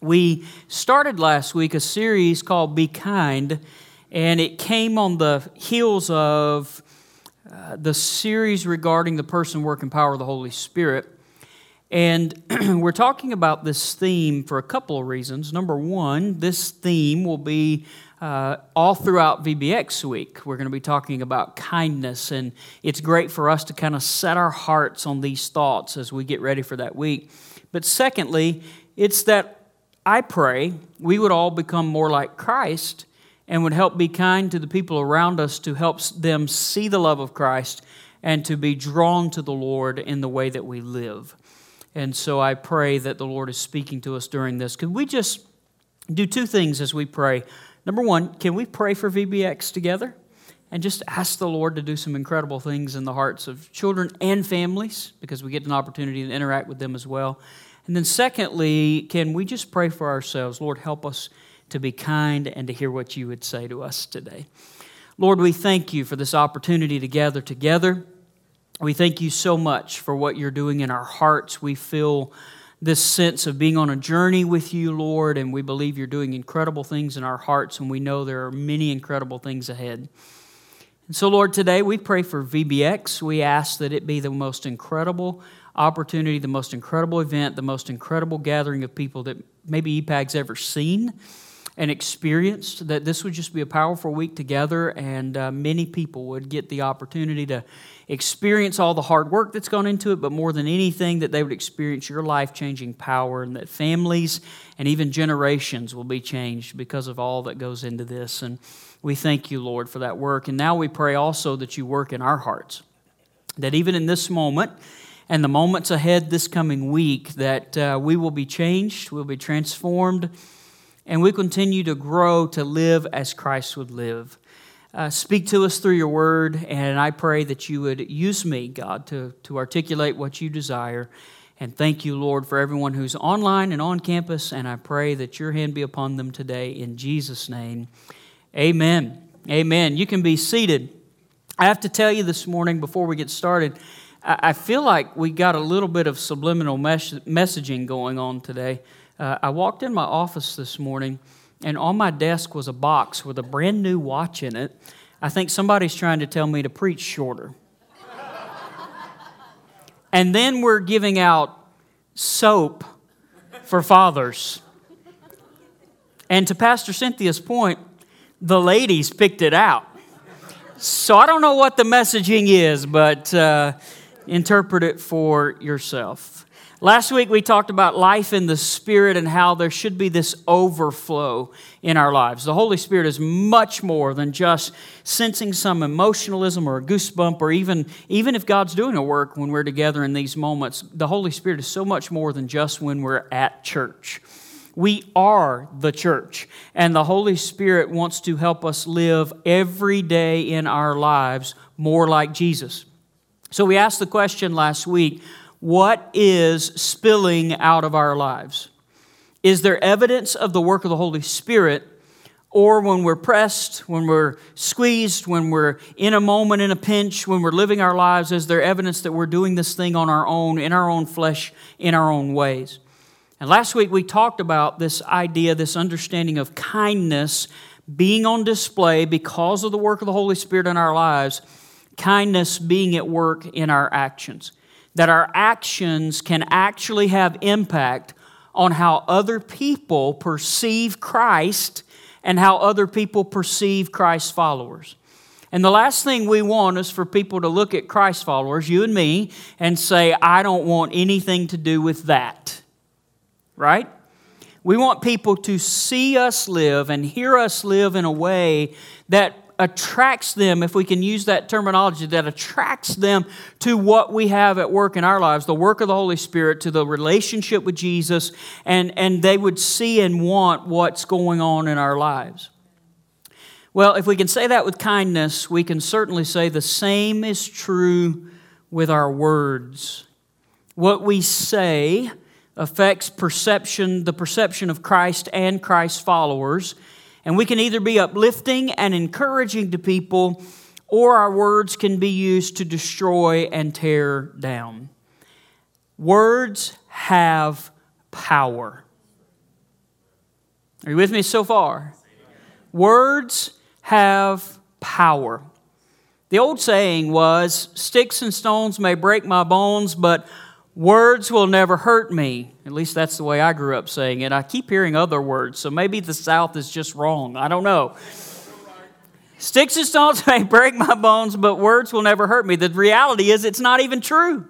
We started last week a series called Be Kind, and it came on the heels of uh, the series regarding the person, work, and power of the Holy Spirit. And we're talking about this theme for a couple of reasons. Number one, this theme will be uh, all throughout VBX week. We're going to be talking about kindness, and it's great for us to kind of set our hearts on these thoughts as we get ready for that week. But secondly, it's that I pray we would all become more like Christ and would help be kind to the people around us to help them see the love of Christ and to be drawn to the Lord in the way that we live. And so I pray that the Lord is speaking to us during this. Could we just do two things as we pray? Number one, can we pray for VBX together? And just ask the Lord to do some incredible things in the hearts of children and families because we get an opportunity to interact with them as well. And then, secondly, can we just pray for ourselves? Lord, help us to be kind and to hear what you would say to us today. Lord, we thank you for this opportunity to gather together. We thank you so much for what you're doing in our hearts. We feel this sense of being on a journey with you, Lord, and we believe you're doing incredible things in our hearts, and we know there are many incredible things ahead. And so, Lord, today we pray for VBX. We ask that it be the most incredible opportunity, the most incredible event, the most incredible gathering of people that maybe EPAG's ever seen and experienced. That this would just be a powerful week together, and uh, many people would get the opportunity to experience all the hard work that's gone into it, but more than anything, that they would experience your life changing power, and that families and even generations will be changed because of all that goes into this. And we thank you, Lord, for that work. And now we pray also that you work in our hearts. That even in this moment, and the moments ahead this coming week that uh, we will be changed, we'll be transformed, and we continue to grow to live as Christ would live. Uh, speak to us through your word, and I pray that you would use me, God, to, to articulate what you desire. And thank you, Lord, for everyone who's online and on campus, and I pray that your hand be upon them today in Jesus' name. Amen. Amen. You can be seated. I have to tell you this morning before we get started, I feel like we got a little bit of subliminal mes- messaging going on today. Uh, I walked in my office this morning, and on my desk was a box with a brand new watch in it. I think somebody's trying to tell me to preach shorter. and then we're giving out soap for fathers. And to Pastor Cynthia's point, the ladies picked it out. So I don't know what the messaging is, but. Uh, interpret it for yourself. Last week we talked about life in the Spirit and how there should be this overflow in our lives. The Holy Spirit is much more than just sensing some emotionalism or a goosebump, or even, even if God's doing a work when we're together in these moments. The Holy Spirit is so much more than just when we're at church. We are the church, and the Holy Spirit wants to help us live every day in our lives more like Jesus. So we asked the question last week what is spilling out of our lives? Is there evidence of the work of the Holy Spirit? Or when we're pressed, when we're squeezed, when we're in a moment, in a pinch, when we're living our lives, is there evidence that we're doing this thing on our own, in our own flesh, in our own ways? And last week we talked about this idea, this understanding of kindness being on display because of the work of the Holy Spirit in our lives kindness being at work in our actions. That our actions can actually have impact on how other people perceive Christ and how other people perceive Christ's followers. And the last thing we want is for people to look at Christ followers, you and me, and say, I don't want anything to do with that. Right? We want people to see us live and hear us live in a way that attracts them, if we can use that terminology, that attracts them to what we have at work in our lives, the work of the Holy Spirit, to the relationship with Jesus, and, and they would see and want what's going on in our lives. Well, if we can say that with kindness, we can certainly say the same is true with our words. What we say affects perception, the perception of Christ and Christ's followers. And we can either be uplifting and encouraging to people, or our words can be used to destroy and tear down. Words have power. Are you with me so far? Words have power. The old saying was, Sticks and stones may break my bones, but words will never hurt me. At least that's the way I grew up saying it. I keep hearing other words, so maybe the South is just wrong. I don't know. Sticks and stones may break my bones, but words will never hurt me. The reality is, it's not even true.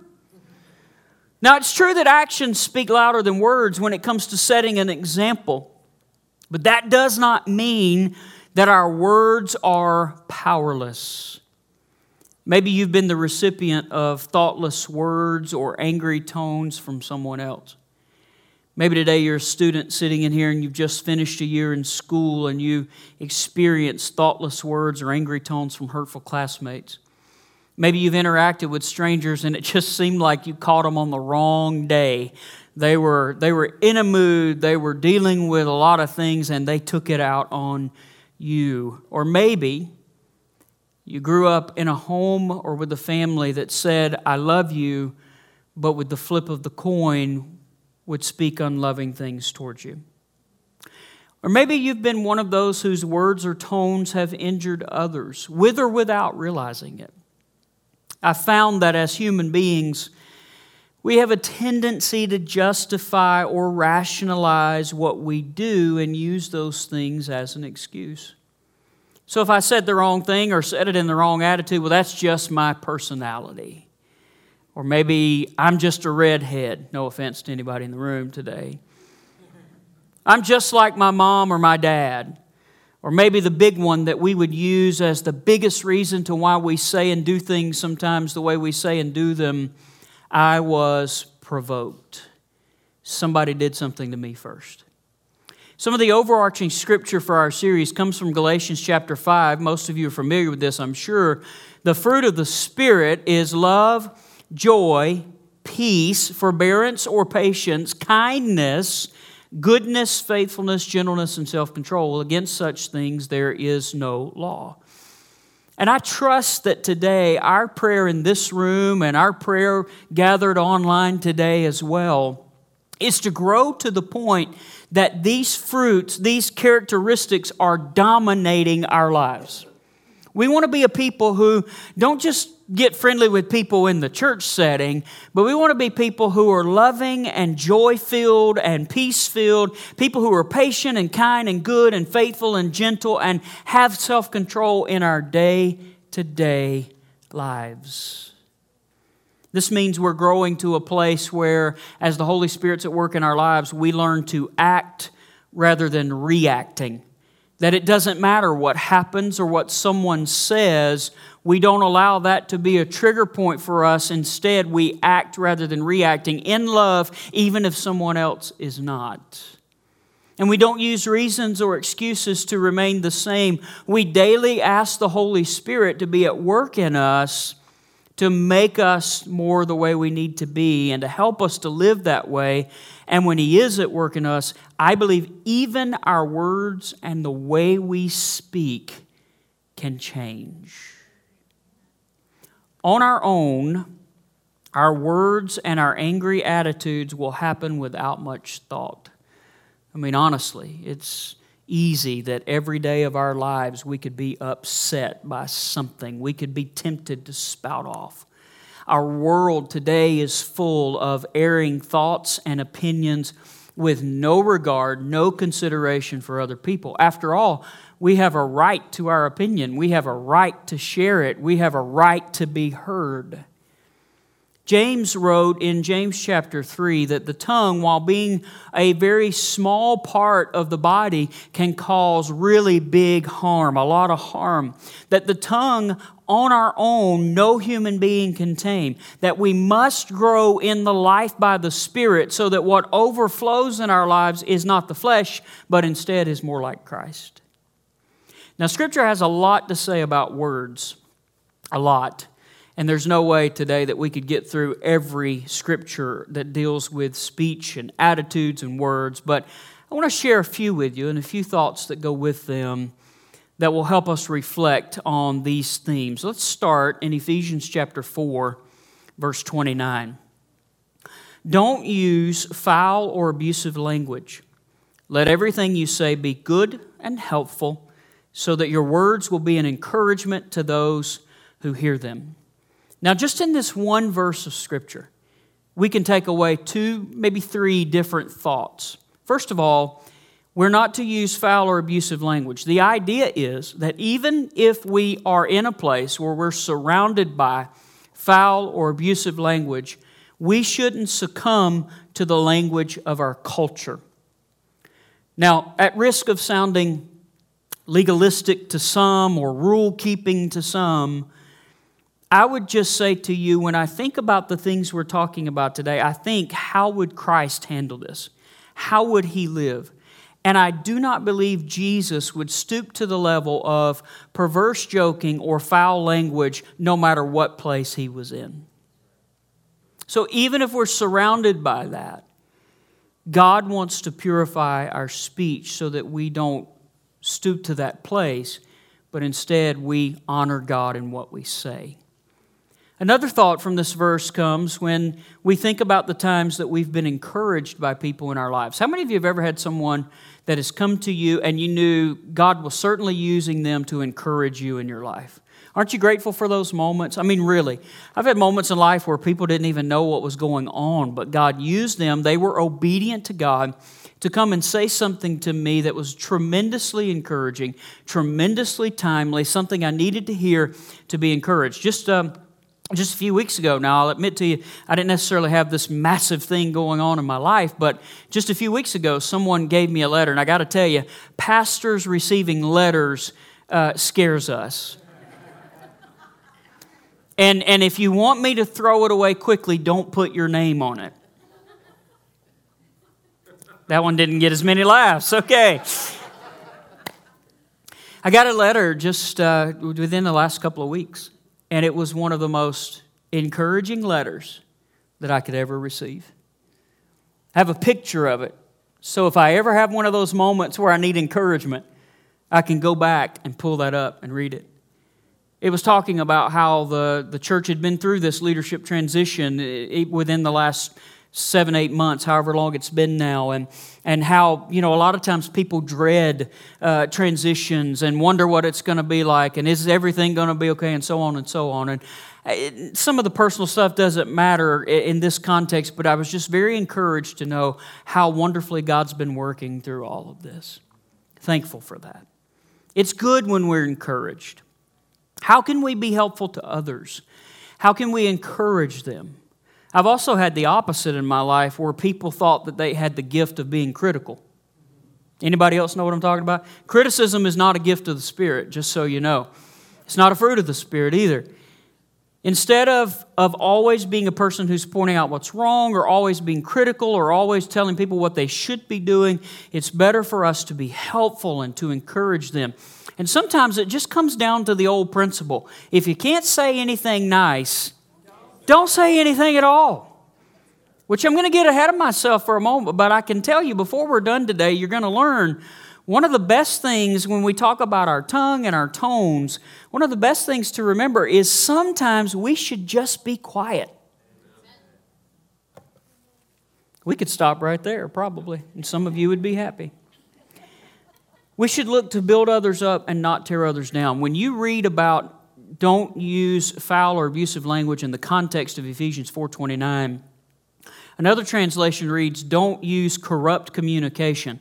Now, it's true that actions speak louder than words when it comes to setting an example, but that does not mean that our words are powerless. Maybe you've been the recipient of thoughtless words or angry tones from someone else. Maybe today you're a student sitting in here and you've just finished a year in school and you experienced thoughtless words or angry tones from hurtful classmates. Maybe you've interacted with strangers and it just seemed like you caught them on the wrong day. They were, they were in a mood, they were dealing with a lot of things, and they took it out on you. Or maybe you grew up in a home or with a family that said, I love you, but with the flip of the coin, would speak unloving things towards you. Or maybe you've been one of those whose words or tones have injured others, with or without realizing it. I found that as human beings, we have a tendency to justify or rationalize what we do and use those things as an excuse. So if I said the wrong thing or said it in the wrong attitude, well, that's just my personality. Or maybe I'm just a redhead. No offense to anybody in the room today. I'm just like my mom or my dad. Or maybe the big one that we would use as the biggest reason to why we say and do things sometimes the way we say and do them I was provoked. Somebody did something to me first. Some of the overarching scripture for our series comes from Galatians chapter 5. Most of you are familiar with this, I'm sure. The fruit of the Spirit is love joy, peace, forbearance or patience, kindness, goodness, faithfulness, gentleness, and self control. Against such things there is no law. And I trust that today, our prayer in this room and our prayer gathered online today as well is to grow to the point that these fruits, these characteristics are dominating our lives. We want to be a people who don't just get friendly with people in the church setting, but we want to be people who are loving and joy filled and peace filled, people who are patient and kind and good and faithful and gentle and have self control in our day to day lives. This means we're growing to a place where, as the Holy Spirit's at work in our lives, we learn to act rather than reacting. That it doesn't matter what happens or what someone says, we don't allow that to be a trigger point for us. Instead, we act rather than reacting in love, even if someone else is not. And we don't use reasons or excuses to remain the same. We daily ask the Holy Spirit to be at work in us to make us more the way we need to be and to help us to live that way. And when He is at work in us, I believe even our words and the way we speak can change. On our own, our words and our angry attitudes will happen without much thought. I mean, honestly, it's easy that every day of our lives we could be upset by something. We could be tempted to spout off. Our world today is full of erring thoughts and opinions with no regard, no consideration for other people. After all, we have a right to our opinion. We have a right to share it. We have a right to be heard. James wrote in James chapter 3 that the tongue, while being a very small part of the body, can cause really big harm, a lot of harm. That the tongue on our own, no human being can tame. That we must grow in the life by the Spirit so that what overflows in our lives is not the flesh, but instead is more like Christ. Now, Scripture has a lot to say about words, a lot. And there's no way today that we could get through every scripture that deals with speech and attitudes and words, but I want to share a few with you and a few thoughts that go with them that will help us reflect on these themes. Let's start in Ephesians chapter 4, verse 29. Don't use foul or abusive language. Let everything you say be good and helpful, so that your words will be an encouragement to those who hear them. Now, just in this one verse of Scripture, we can take away two, maybe three different thoughts. First of all, we're not to use foul or abusive language. The idea is that even if we are in a place where we're surrounded by foul or abusive language, we shouldn't succumb to the language of our culture. Now, at risk of sounding legalistic to some or rule keeping to some, I would just say to you when I think about the things we're talking about today, I think, how would Christ handle this? How would he live? And I do not believe Jesus would stoop to the level of perverse joking or foul language no matter what place he was in. So even if we're surrounded by that, God wants to purify our speech so that we don't stoop to that place, but instead we honor God in what we say. Another thought from this verse comes when we think about the times that we've been encouraged by people in our lives. How many of you have ever had someone that has come to you and you knew God was certainly using them to encourage you in your life? Aren't you grateful for those moments? I mean, really. I've had moments in life where people didn't even know what was going on, but God used them. They were obedient to God to come and say something to me that was tremendously encouraging, tremendously timely, something I needed to hear to be encouraged. Just, um, just a few weeks ago now, I'll admit to you, I didn't necessarily have this massive thing going on in my life, but just a few weeks ago, someone gave me a letter, and I got to tell you, pastors receiving letters uh, scares us. And, and if you want me to throw it away quickly, don't put your name on it. That one didn't get as many laughs. Okay. I got a letter just uh, within the last couple of weeks, and it was one of the most encouraging letters that I could ever receive. I have a picture of it. So if I ever have one of those moments where I need encouragement, I can go back and pull that up and read it. It was talking about how the, the church had been through this leadership transition eh, within the last seven, eight months, however long it's been now, and, and how, you know, a lot of times people dread uh, transitions and wonder what it's going to be like, and is everything going to be okay, and so on and so on. And it, eh, some of the personal stuff doesn't matter in this context, but I was just very encouraged to know how wonderfully God's been working through all of this. Thankful for that. It's good when we're encouraged. How can we be helpful to others? How can we encourage them? I've also had the opposite in my life where people thought that they had the gift of being critical. Anybody else know what I'm talking about? Criticism is not a gift of the Spirit, just so you know. It's not a fruit of the Spirit either. Instead of, of always being a person who's pointing out what's wrong or always being critical or always telling people what they should be doing, it's better for us to be helpful and to encourage them. And sometimes it just comes down to the old principle if you can't say anything nice, don't say anything at all. Which I'm going to get ahead of myself for a moment, but I can tell you before we're done today, you're going to learn one of the best things when we talk about our tongue and our tones, one of the best things to remember is sometimes we should just be quiet. We could stop right there, probably, and some of you would be happy. We should look to build others up and not tear others down. When you read about don't use foul or abusive language in the context of Ephesians 4:29, another translation reads don't use corrupt communication.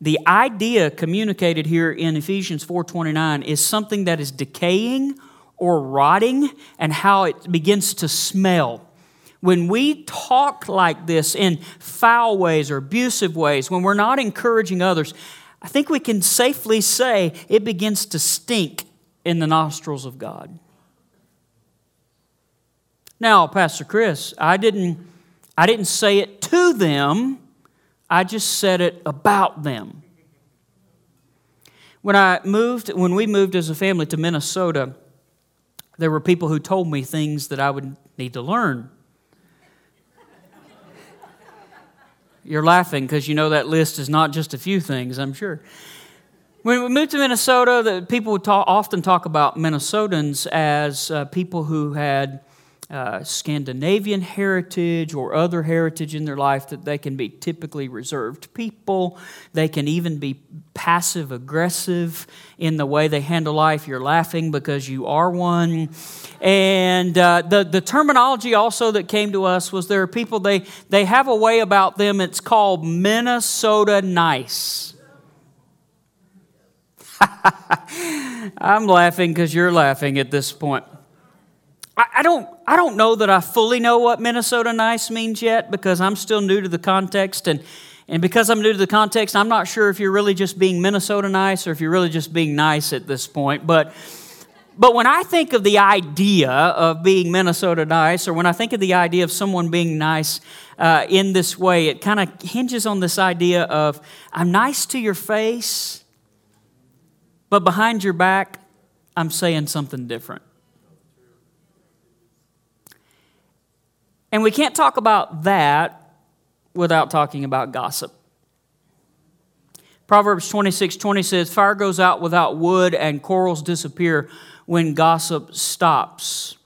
The idea communicated here in Ephesians 4:29 is something that is decaying or rotting and how it begins to smell. When we talk like this in foul ways or abusive ways, when we're not encouraging others, I think we can safely say it begins to stink in the nostrils of God. Now, Pastor Chris, I didn't, I didn't say it to them, I just said it about them. When I moved, when we moved as a family to Minnesota, there were people who told me things that I would need to learn. You're laughing because you know that list is not just a few things, I'm sure. When we moved to Minnesota, the people would talk, often talk about Minnesotans as uh, people who had uh, Scandinavian heritage or other heritage in their life that they can be typically reserved people. They can even be passive aggressive in the way they handle life. You're laughing because you are one. And uh, the, the terminology also that came to us was there are people, they, they have a way about them, it's called Minnesota nice. I'm laughing because you're laughing at this point. I, I, don't, I don't know that I fully know what Minnesota nice means yet because I'm still new to the context. And, and because I'm new to the context, I'm not sure if you're really just being Minnesota nice or if you're really just being nice at this point. But, but when I think of the idea of being Minnesota nice, or when I think of the idea of someone being nice uh, in this way, it kind of hinges on this idea of I'm nice to your face, but behind your back, I'm saying something different. And we can't talk about that without talking about gossip. Proverbs 26 20 says, Fire goes out without wood, and quarrels disappear when gossip stops.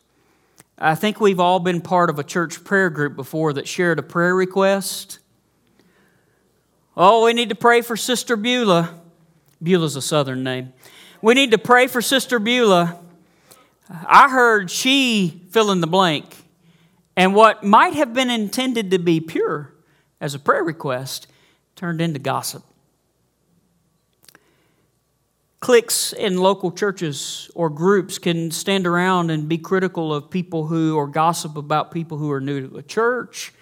I think we've all been part of a church prayer group before that shared a prayer request. Oh, we need to pray for Sister Beulah. Beulah's a southern name. We need to pray for Sister Beulah. I heard she fill in the blank. And what might have been intended to be pure as a prayer request turned into gossip. Cliques in local churches or groups can stand around and be critical of people who, or gossip about people who are new to a church.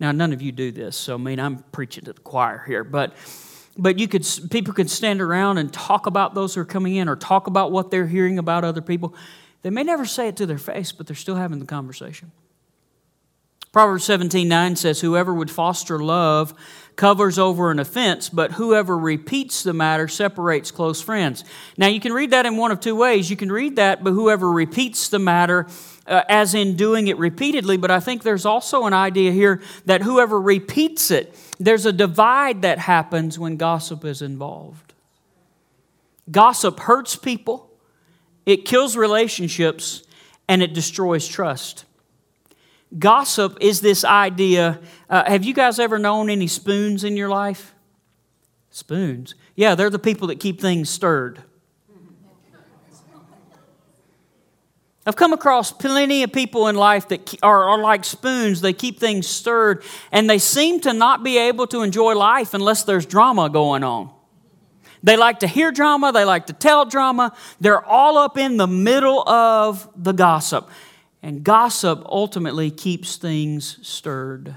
Now, none of you do this, so I mean, I'm preaching to the choir here, but but you could people could stand around and talk about those who are coming in or talk about what they're hearing about other people. They may never say it to their face, but they're still having the conversation. Proverbs 17 9 says, Whoever would foster love covers over an offense, but whoever repeats the matter separates close friends. Now, you can read that in one of two ways. You can read that, but whoever repeats the matter, uh, as in doing it repeatedly, but I think there's also an idea here that whoever repeats it, there's a divide that happens when gossip is involved. Gossip hurts people, it kills relationships, and it destroys trust. Gossip is this idea. Uh, have you guys ever known any spoons in your life? Spoons. Yeah, they're the people that keep things stirred. I've come across plenty of people in life that are, are, like spoons. They keep things stirred, and they seem to not be able to enjoy life unless there's drama going on. They like to hear drama, they like to tell drama. They're all up in the middle of the gossip. And gossip ultimately keeps things stirred.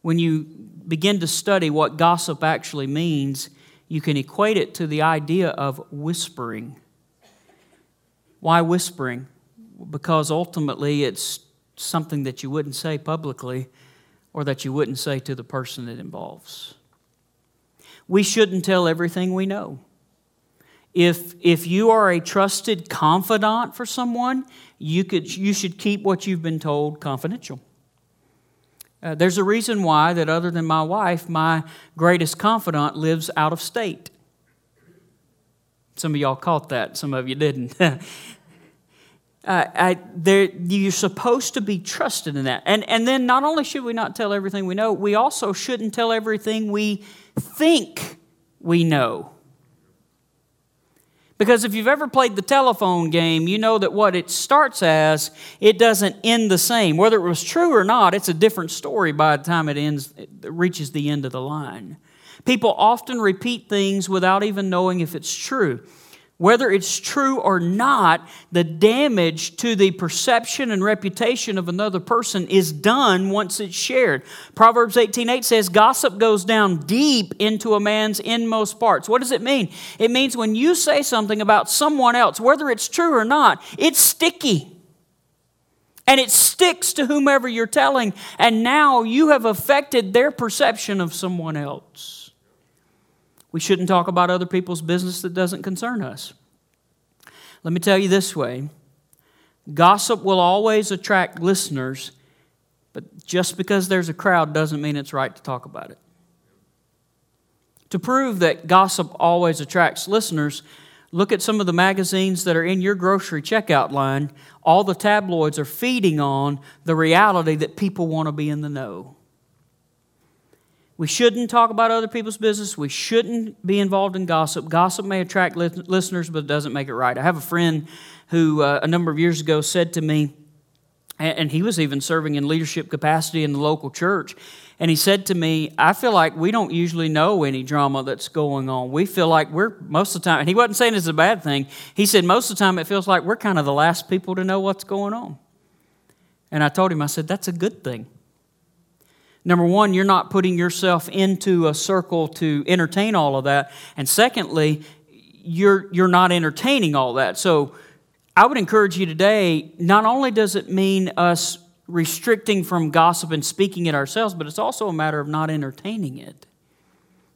When you begin to study what gossip actually means, you can equate it to the idea of whispering. Why whispering? Because ultimately it's something that you wouldn't say publicly or that you wouldn't say to the person it involves. We shouldn't tell everything we know. If, if you are a trusted confidant for someone, you, could, you should keep what you've been told confidential. Uh, there's a reason why that other than my wife, my greatest confidant lives out of state. Some of y'all caught that, some of you didn't. uh, I, you're supposed to be trusted in that. And, and then not only should we not tell everything we know, we also shouldn't tell everything we think we know. Because if you've ever played the telephone game, you know that what it starts as, it doesn't end the same. Whether it was true or not, it's a different story by the time it ends, it reaches the end of the line. People often repeat things without even knowing if it's true. Whether it's true or not, the damage to the perception and reputation of another person is done once it's shared. Proverbs 18:8 says gossip goes down deep into a man's inmost parts. What does it mean? It means when you say something about someone else, whether it's true or not, it's sticky. And it sticks to whomever you're telling, and now you have affected their perception of someone else. We shouldn't talk about other people's business that doesn't concern us. Let me tell you this way gossip will always attract listeners, but just because there's a crowd doesn't mean it's right to talk about it. To prove that gossip always attracts listeners, Look at some of the magazines that are in your grocery checkout line. All the tabloids are feeding on the reality that people want to be in the know. We shouldn't talk about other people's business. We shouldn't be involved in gossip. Gossip may attract listeners, but it doesn't make it right. I have a friend who, uh, a number of years ago, said to me, and he was even serving in leadership capacity in the local church. And he said to me, I feel like we don't usually know any drama that's going on. We feel like we're most of the time, and he wasn't saying it's a bad thing. He said, most of the time it feels like we're kind of the last people to know what's going on. And I told him, I said, that's a good thing. Number one, you're not putting yourself into a circle to entertain all of that. And secondly, you're, you're not entertaining all that. So I would encourage you today, not only does it mean us restricting from gossip and speaking it ourselves, but it's also a matter of not entertaining it.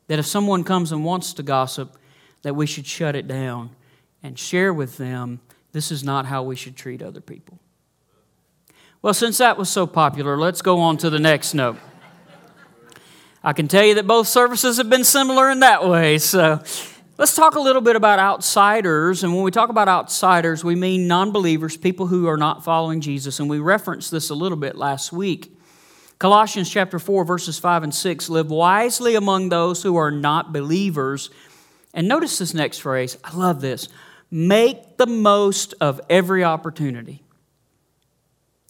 That if someone comes and wants to gossip, that we should shut it down and share with them this is not how we should treat other people. Well, since that was so popular, let's go on to the next note. I can tell you that both services have been similar in that way. So Let's talk a little bit about outsiders. And when we talk about outsiders, we mean non believers, people who are not following Jesus. And we referenced this a little bit last week. Colossians chapter 4, verses 5 and 6 live wisely among those who are not believers. And notice this next phrase. I love this. Make the most of every opportunity.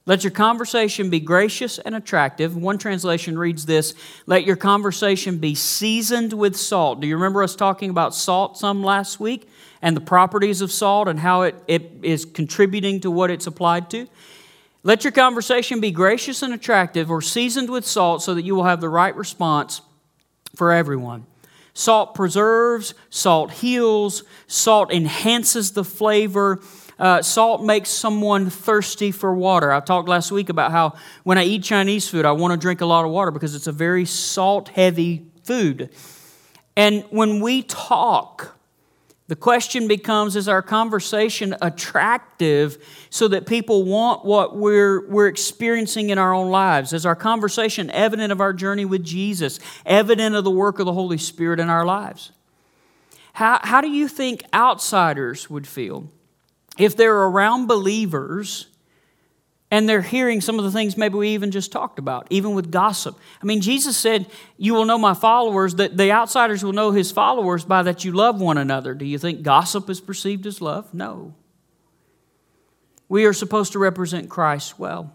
Let your conversation be gracious and attractive. One translation reads this Let your conversation be seasoned with salt. Do you remember us talking about salt some last week and the properties of salt and how it, it is contributing to what it's applied to? Let your conversation be gracious and attractive or seasoned with salt so that you will have the right response for everyone. Salt preserves, salt heals, salt enhances the flavor uh, salt makes someone thirsty for water. I talked last week about how when I eat Chinese food, I want to drink a lot of water because it's a very salt heavy food. And when we talk, the question becomes is our conversation attractive so that people want what we're, we're experiencing in our own lives? Is our conversation evident of our journey with Jesus, evident of the work of the Holy Spirit in our lives? How, how do you think outsiders would feel if they're around believers and they're hearing some of the things maybe we even just talked about, even with gossip. I mean, Jesus said, You will know my followers, that the outsiders will know his followers by that you love one another. Do you think gossip is perceived as love? No. We are supposed to represent Christ well.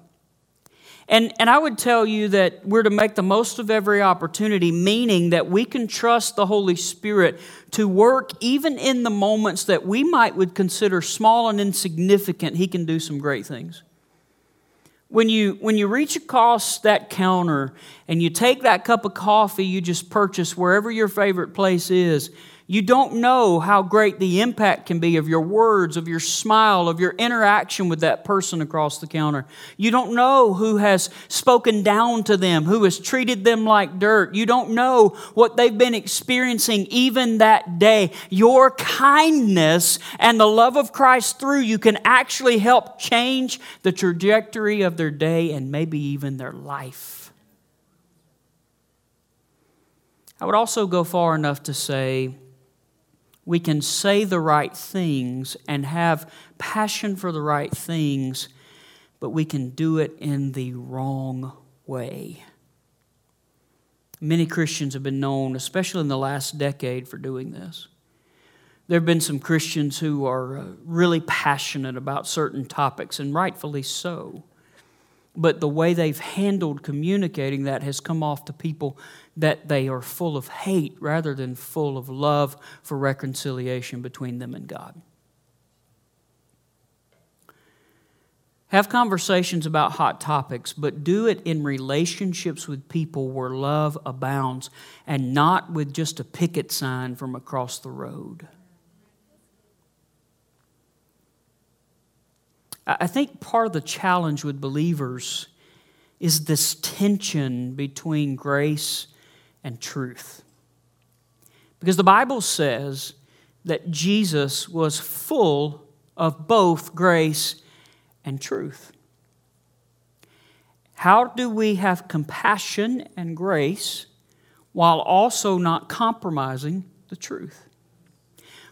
And, and I would tell you that we're to make the most of every opportunity, meaning that we can trust the Holy Spirit to work even in the moments that we might would consider small and insignificant. He can do some great things. When you, when you reach across that counter and you take that cup of coffee you just purchased wherever your favorite place is, you don't know how great the impact can be of your words, of your smile, of your interaction with that person across the counter. You don't know who has spoken down to them, who has treated them like dirt. You don't know what they've been experiencing even that day. Your kindness and the love of Christ through you can actually help change the trajectory of their day and maybe even their life. I would also go far enough to say, we can say the right things and have passion for the right things, but we can do it in the wrong way. Many Christians have been known, especially in the last decade, for doing this. There have been some Christians who are uh, really passionate about certain topics, and rightfully so. But the way they've handled communicating that has come off to people that they are full of hate rather than full of love for reconciliation between them and God. Have conversations about hot topics, but do it in relationships with people where love abounds and not with just a picket sign from across the road. I think part of the challenge with believers is this tension between grace and truth. Because the Bible says that Jesus was full of both grace and truth. How do we have compassion and grace while also not compromising the truth?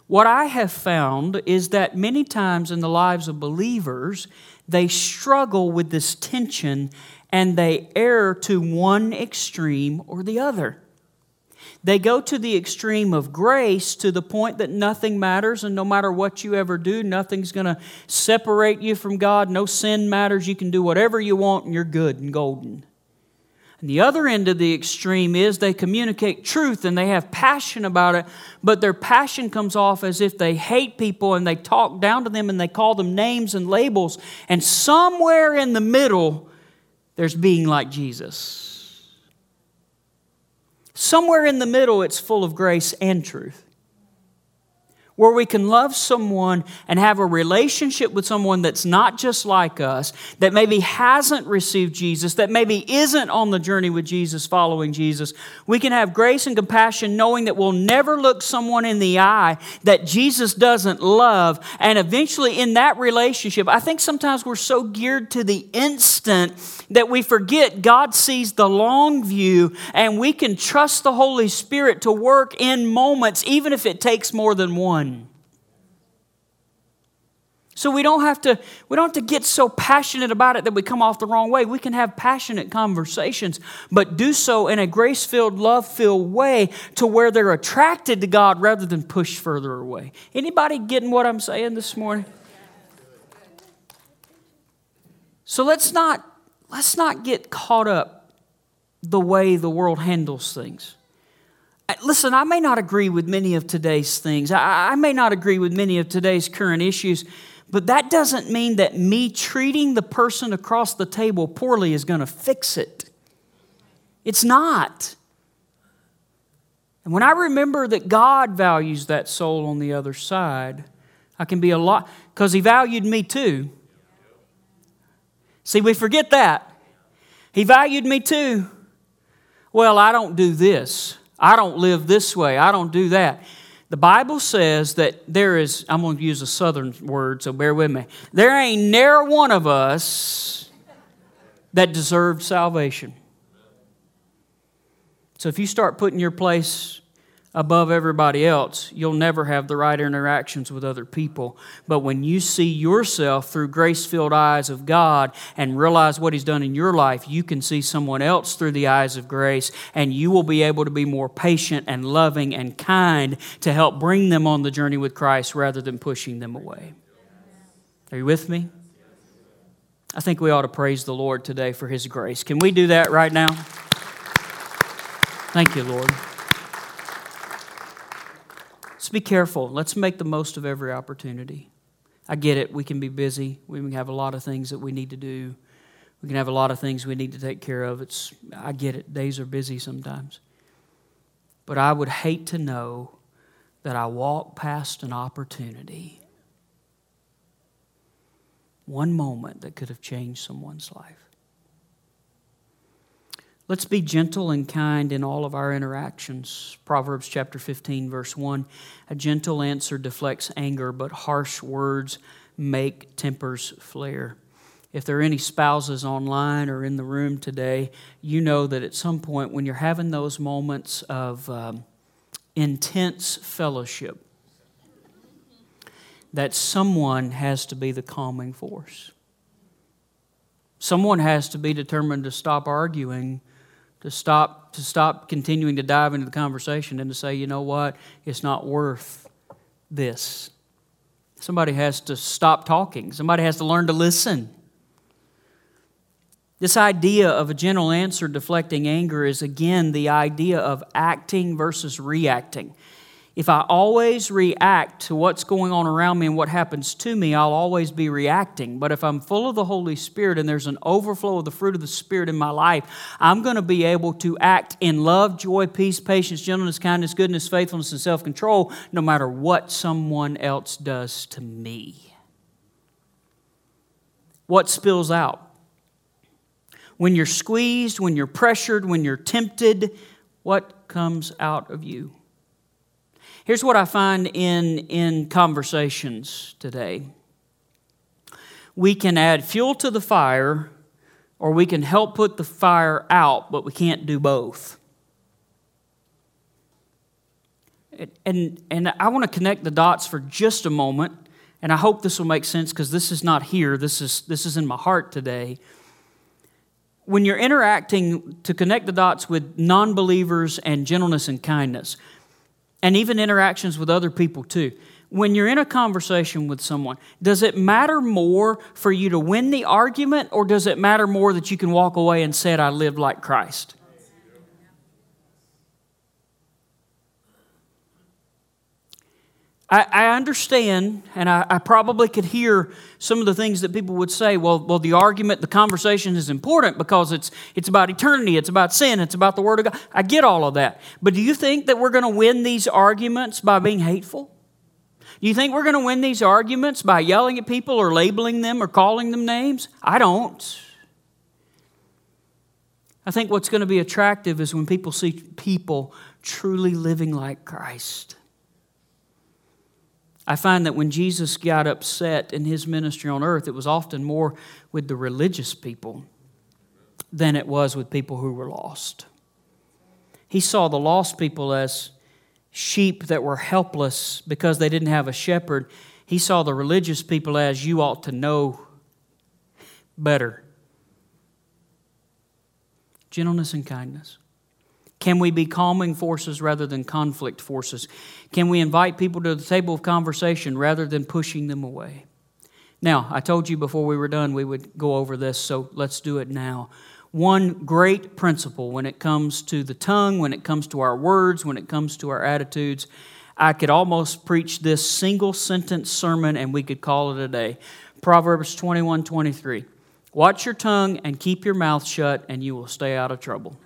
What I have found is that many times in the lives of believers, they struggle with this tension and they err to one extreme or the other. They go to the extreme of grace to the point that nothing matters, and no matter what you ever do, nothing's going to separate you from God. No sin matters. You can do whatever you want, and you're good and golden. The other end of the extreme is they communicate truth and they have passion about it, but their passion comes off as if they hate people and they talk down to them and they call them names and labels. And somewhere in the middle, there's being like Jesus. Somewhere in the middle, it's full of grace and truth. Where we can love someone and have a relationship with someone that's not just like us, that maybe hasn't received Jesus, that maybe isn't on the journey with Jesus, following Jesus. We can have grace and compassion knowing that we'll never look someone in the eye that Jesus doesn't love. And eventually, in that relationship, I think sometimes we're so geared to the instant that we forget God sees the long view and we can trust the Holy Spirit to work in moments, even if it takes more than one. So we don't have to we don't have to get so passionate about it that we come off the wrong way. We can have passionate conversations, but do so in a grace-filled, love-filled way to where they're attracted to God rather than pushed further away. Anybody getting what I'm saying this morning? So let's not let's not get caught up the way the world handles things. Listen, I may not agree with many of today's things. I, I, may not agree with many of today's current issues, but that doesn't mean that me treating the person across the table poorly is going to fix it. It's not. And when I remember that God values that soul on the other side, I can be a lot, because He valued me too. See, we forget that. He valued me too. Well, I don't do this. I don't live this way. I don't do that. The Bible says that there is, I'm going to use a southern word, so bear with me. There ain't ne'er one of us that deserved salvation. So if you start putting your place above everybody else, you'll never have the right interactions with other people. But when you see yourself through grace filled eyes of God and realize what He's done in your life, you can see someone else through the eyes of grace, and you will be able to be more patient and loving and kind to help bring them on the journey with Christ rather than pushing them away. Are you with me? I think we ought to praise the Lord today for His grace. Can we do that right now? Thank you, Lord. Be careful. Let's make the most of every opportunity. I get it. We can be busy. We can have a lot of things that we need to do. We can have a lot of things we need to take care of. It's, I get it. Days are busy sometimes. But I would hate to know that I walk past an opportunity, one moment that could have changed someone's life. Let's be gentle and kind in all of our interactions. Proverbs chapter 15, verse 1. A gentle answer deflects anger, but harsh words make tempers flare. If there are any spouses online or in the room today, you know that at some point when you're having those moments of um, intense fellowship, that someone has to be the calming force. Someone has to be determined to stop arguing to stop to stop continuing to dive into the conversation and to say, you know what, it's not worth this. Somebody has to stop talking. Somebody has to learn to listen. This idea of a gentle answer deflecting anger is again the idea of acting versus reacting. If I always react to what's going on around me and what happens to me, I'll always be reacting. But if I'm full of the Holy Spirit and there's an overflow of the fruit of the Spirit in my life, I'm going to be able to act in love, joy, peace, patience, gentleness, kindness, goodness, faithfulness, and self control no matter what someone else does to me. What spills out? When you're squeezed, when you're pressured, when you're tempted, what comes out of you? Here's what I find in, in conversations today we can add fuel to the fire, or we can help put the fire out, but we can't do both. And, and I want to connect the dots for just a moment, and I hope this will make sense because this is not here, this is, this is in my heart today. When you're interacting to connect the dots with non believers and gentleness and kindness, and even interactions with other people too, when you're in a conversation with someone, does it matter more for you to win the argument, or does it matter more that you can walk away and say, I lived like Christ? I, I understand, and I, I, probably could hear some of the things that people would say. Well, well, the argument, the conversation is important because it's it's about eternity, it's about sin, it's about the Word of God. I get all of that, but do you think that we're going to win these arguments by being hateful? Do you think we're going to win these arguments by yelling at people or labeling them or calling them names? I don't. I think what's going to be attractive is when people see people truly living like Christ. I find that when Jesus got upset in his ministry on earth, it was often more with the religious people than it was with people who were lost. He saw the lost people as sheep that were helpless because they didn't have a shepherd. He saw the religious people as you ought to know better. Gentleness and kindness. Can we be calming forces rather than conflict forces? Can we invite people to the table of conversation rather than pushing them away? Now, I told you before we were done we would go over this, so let's do it now one great principle when it comes to the tongue, when it comes to our words, when it comes to our attitudes. I could almost preach this single sentence sermon and we could call it a day. Proverbs 21 23. Watch your tongue and keep your mouth shut, and you will stay out of trouble.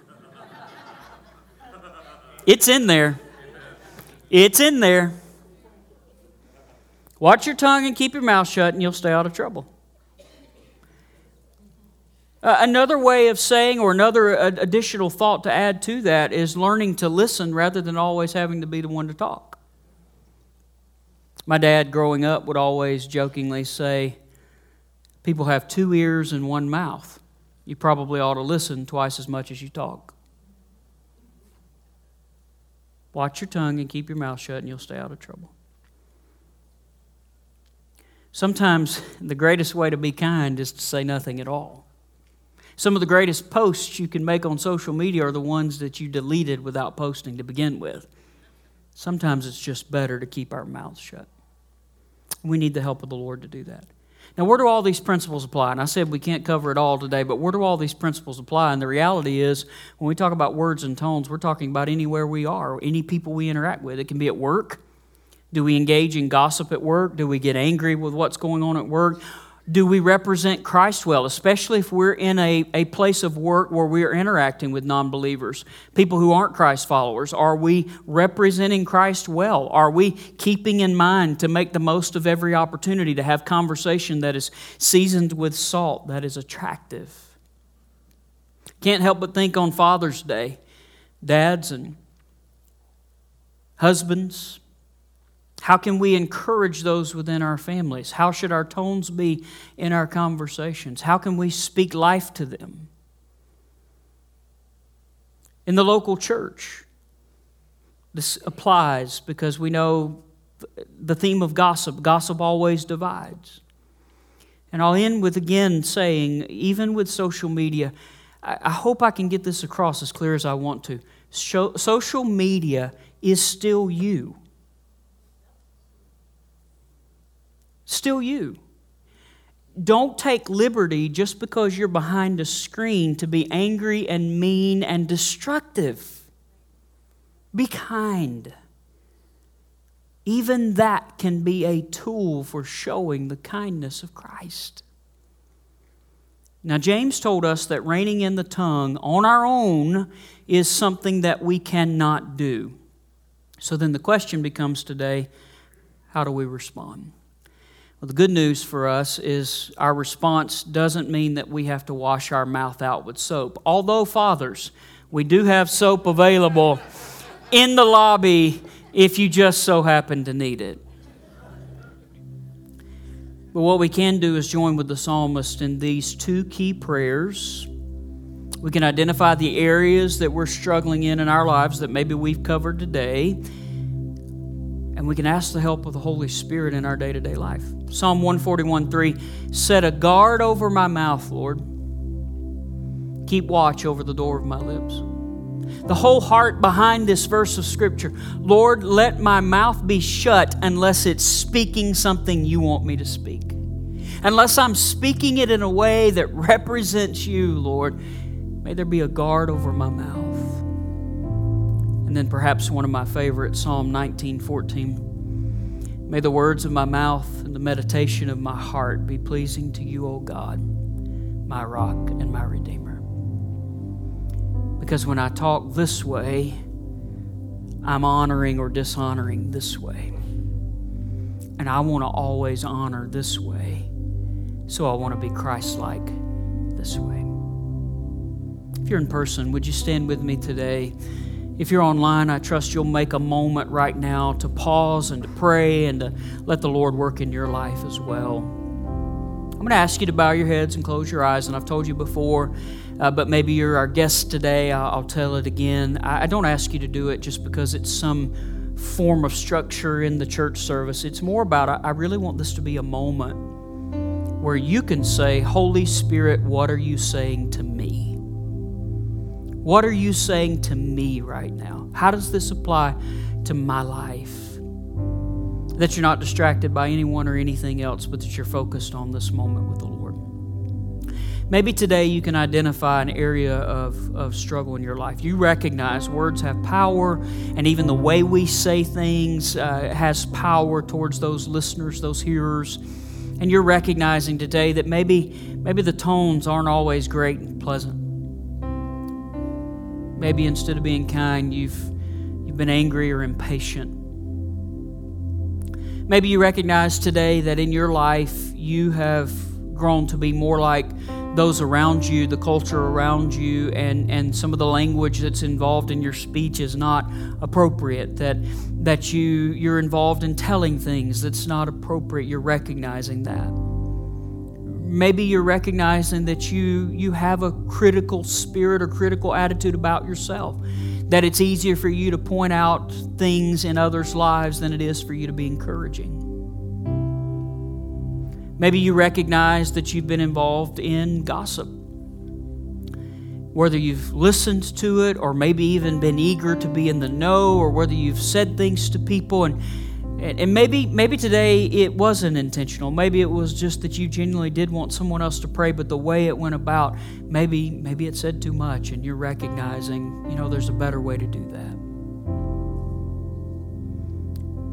It's in there. It's in there. Watch your tongue and keep your mouth shut, and you'll stay out of trouble. Uh, another way of saying, or another additional thought to add to that, is learning to listen rather than always having to be the one to talk. My dad, growing up, would always jokingly say, People have two ears and one mouth. You probably ought to listen twice as much as you talk. Watch your tongue and keep your mouth shut, and you'll stay out of trouble. Sometimes the greatest way to be kind is to say nothing at all. Some of the greatest posts you can make on social media are the ones that you deleted without posting to begin with. Sometimes it's just better to keep our mouths shut. We need the help of the Lord to do that. Now, where do all these principles apply? And I said we can't cover it all today, but where do all these principles apply? And the reality is, when we talk about words and tones, we're talking about anywhere we are, or any people we interact with. It can be at work. Do we engage in gossip at work? Do we get angry with what's going on at work? Do we represent Christ well, especially if we're in a, a place of work where we're interacting with non believers, people who aren't Christ followers? Are we representing Christ well? Are we keeping in mind to make the most of every opportunity to have conversation that is seasoned with salt, that is attractive? Can't help but think on Father's Day, dads and husbands, how can we encourage those within our families? How should our tones be in our conversations? How can we speak life to them? In the local church, this applies because we know the theme of gossip gossip always divides. And I'll end with again saying, even with social media, I hope I can get this across as clear as I want to. social media is still you. Still you. Don't take liberty just because you're behind a screen to be angry and mean and destructive. Be kind. Even that can be a tool for showing the kindness of Christ. Now, James told us that reining in the tongue on our own is something that we cannot do. So then the question becomes today how do we respond? Well, the good news for us is our response doesn't mean that we have to wash our mouth out with soap. Although, fathers, we do have soap available in the lobby if you just so happen to need it. But what we can do is join with the psalmist in these two key prayers. We can identify the areas that we're struggling in in our lives that maybe we've covered today. And we can ask the help of the Holy Spirit in our day to day life. Psalm 141 3 Set a guard over my mouth, Lord. Keep watch over the door of my lips. The whole heart behind this verse of Scripture Lord, let my mouth be shut unless it's speaking something you want me to speak. Unless I'm speaking it in a way that represents you, Lord, may there be a guard over my mouth. And then perhaps one of my favorites, Psalm 19:14. May the words of my mouth and the meditation of my heart be pleasing to you, O God, my rock and my redeemer. Because when I talk this way, I'm honoring or dishonoring this way. And I want to always honor this way. So I want to be Christ like this way. If you're in person, would you stand with me today? If you're online, I trust you'll make a moment right now to pause and to pray and to let the Lord work in your life as well. I'm going to ask you to bow your heads and close your eyes, and I've told you before, uh, but maybe you're our guest today. I'll, tell it again. I, don't ask you to do it just because it's some form of structure in the church service. It's more about I really want this to be a moment where you can say, Holy Spirit, what are you saying to me? What are you saying to me right now? How does this apply to my life? That you're not distracted by anyone or anything else, but that you're focused on this moment with the Lord. Maybe today you can identify an area of, of struggle in your life. You recognize words have power, and even the way we say things uh, has power towards those listeners, those hearers. And you're recognizing today that maybe, maybe the tones aren't always great and pleasant. Maybe instead of being kind, you've, you've been angry or impatient. Maybe you recognize today that in your life you have grown to be more like those around you, the culture around you, and, and some of the language that's involved in your speech is not appropriate, that, that you, you're involved in telling things that's not appropriate. You're recognizing that. Maybe you're recognizing that you, you have a critical spirit or critical attitude about yourself, that it's easier for you to point out things in others' lives than it is for you to be encouraging. Maybe you recognize that you've been involved in gossip. Whether you've listened to it or maybe even been eager to be in the know, or whether you've said things to people and and maybe, maybe today it wasn't intentional. Maybe it was just that you genuinely did want someone else to pray, but the way it went about, maybe, maybe it said too much, and you're recognizing, you know, there's a better way to do that.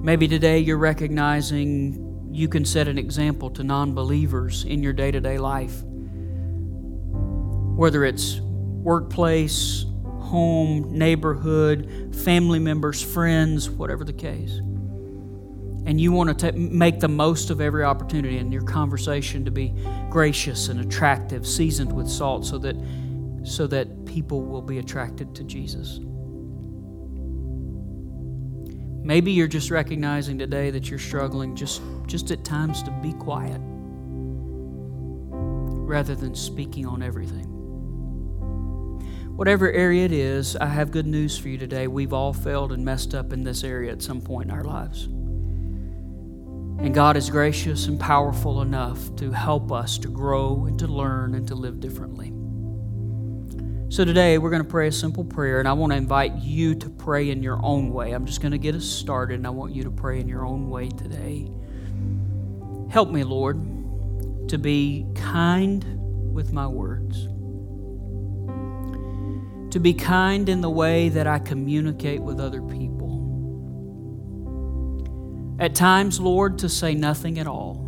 Maybe today you're recognizing you can set an example to non believers in your day to day life. Whether it's workplace, home, neighborhood, family members, friends, whatever the case and you want to make the most of every opportunity in your conversation to be gracious and attractive, seasoned with salt, so that so that people will be attracted to Jesus. Maybe you're just recognizing today that you're struggling just, just at times to be quiet rather than speaking on everything. Whatever area it is, I have good news for you today. We've all failed and messed up in this area at some point in our lives. And God is gracious and powerful enough to help us to grow and to learn and to live differently. So today we're going to pray a simple prayer, and I want to invite you to pray in your own way. I'm just going to get us started, and I want you to pray in your own way today. Help me, Lord, to be kind with my words, to be kind in the way that I communicate with other people at times, Lord, to say nothing at all.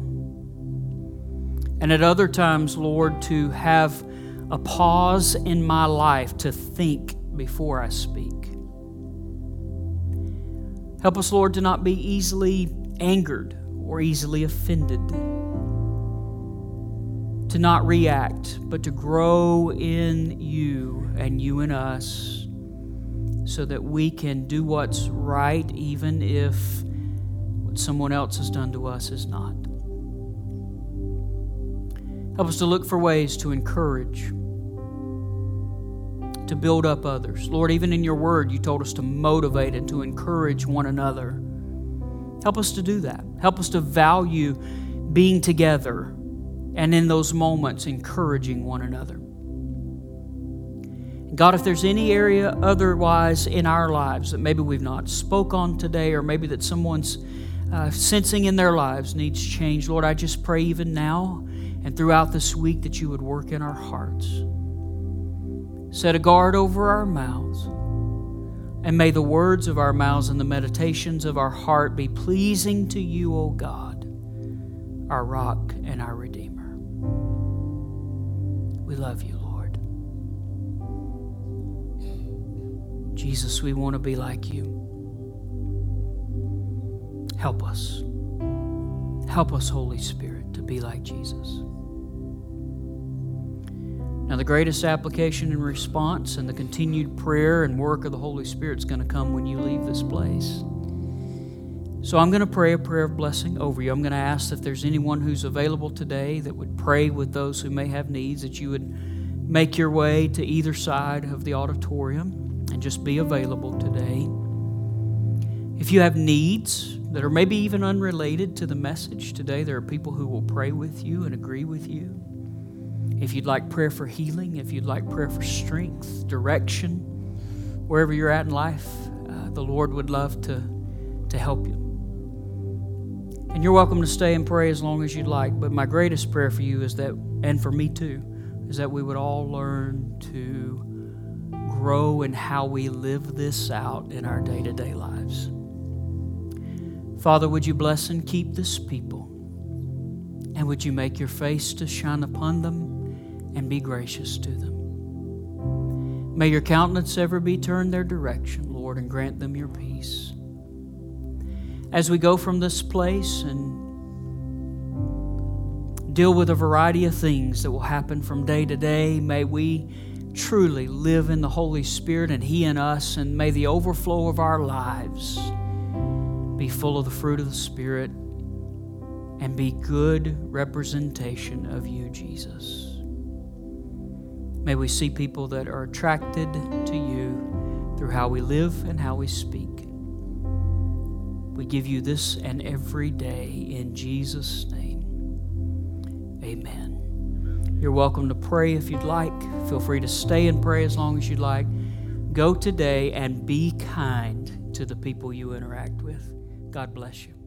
And at other times, Lord, to have a pause in my life to think before I speak. Help us, Lord, to not be easily angered or easily offended. To not react, but to grow in you and you in us so that we can do what's right even if someone else has done to us is not. Help us to look for ways to encourage, to build up others. Lord, even in your word, you told us to motivate and to encourage one another. Help us to do that. Help us to value being together and in those moments encouraging one another. God, if there's any area otherwise in our lives that maybe we've not spoke on today, or maybe that someone's uh, sensing in their lives needs change, Lord, I just pray even now and throughout this week that you would work in our hearts. Set a guard over our mouths, and may the words of our mouths and the meditations of our heart be pleasing to you, O God, our rock and our Redeemer. We love you, Lord. Jesus, we want to be like you. Help us. Help us, Holy Spirit, to be like Jesus. Now, the greatest application and response and the continued prayer and work of the Holy Spirit is going to come when you leave this place. So, I'm going to pray a prayer of blessing over you. I'm going to ask if there's anyone who's available today that would pray with those who may have needs, that you would make your way to either side of the auditorium and just be available today. If you have needs that are maybe even unrelated to the message today, there are people who will pray with you and agree with you. If you'd like prayer for healing, if you'd like prayer for strength, direction, wherever you're at in life, uh, the Lord would love to, to help you. And you're welcome to stay and pray as long as you'd like. But my greatest prayer for you is that, and for me too, is that we would all learn to grow in how we live this out in our day to day lives. Father, would you bless and keep this people? And would you make your face to shine upon them and be gracious to them? May your countenance ever be turned their direction, Lord, and grant them your peace. As we go from this place and deal with a variety of things that will happen from day to day, may we truly live in the Holy Spirit and He in us, and may the overflow of our lives be full of the fruit of the Spirit and be good representation of you, Jesus. May we see people that are attracted to you through how we live and how we speak. We give you this and every day in Jesus' name. Amen. You're welcome to pray if you'd like. Feel free to stay and pray as long as you'd like. Go today and be kind to the people you interact with. God bless you.